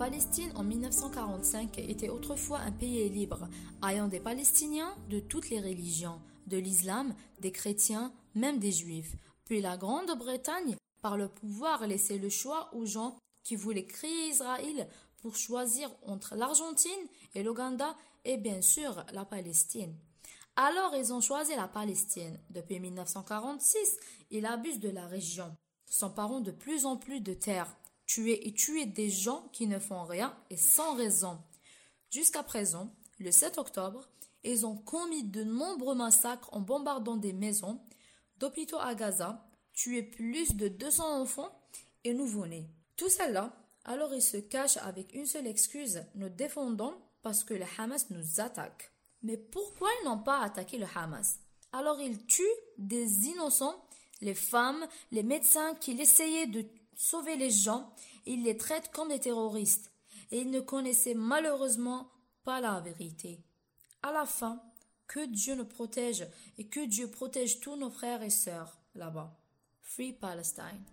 Palestine en 1945 était autrefois un pays libre, ayant des Palestiniens de toutes les religions, de l'islam, des chrétiens, même des juifs. Puis la Grande-Bretagne, par le pouvoir, laissait le choix aux gens qui voulaient créer Israël pour choisir entre l'Argentine et l'Ouganda et bien sûr la Palestine. Alors ils ont choisi la Palestine. Depuis 1946, ils abusent de la région, s'emparant de plus en plus de terres, tuer et tuer des gens qui ne font rien et sans raison. Jusqu'à présent, le 7 octobre, ils ont commis de nombreux massacres en bombardant des maisons, d'hôpitaux à Gaza, tué plus de 200 enfants et nouveau-nés. Tout cela, alors ils se cachent avec une seule excuse, nous défendons parce que le Hamas nous attaque. Mais pourquoi ils n'ont pas attaqué le Hamas? Alors ils tuent des innocents, les femmes, les médecins qui essayaient de sauver les gens, ils les traitent comme des terroristes. Et ils ne connaissaient malheureusement pas la vérité. À la fin, que Dieu nous protège et que Dieu protège tous nos frères et sœurs là-bas. Free Palestine.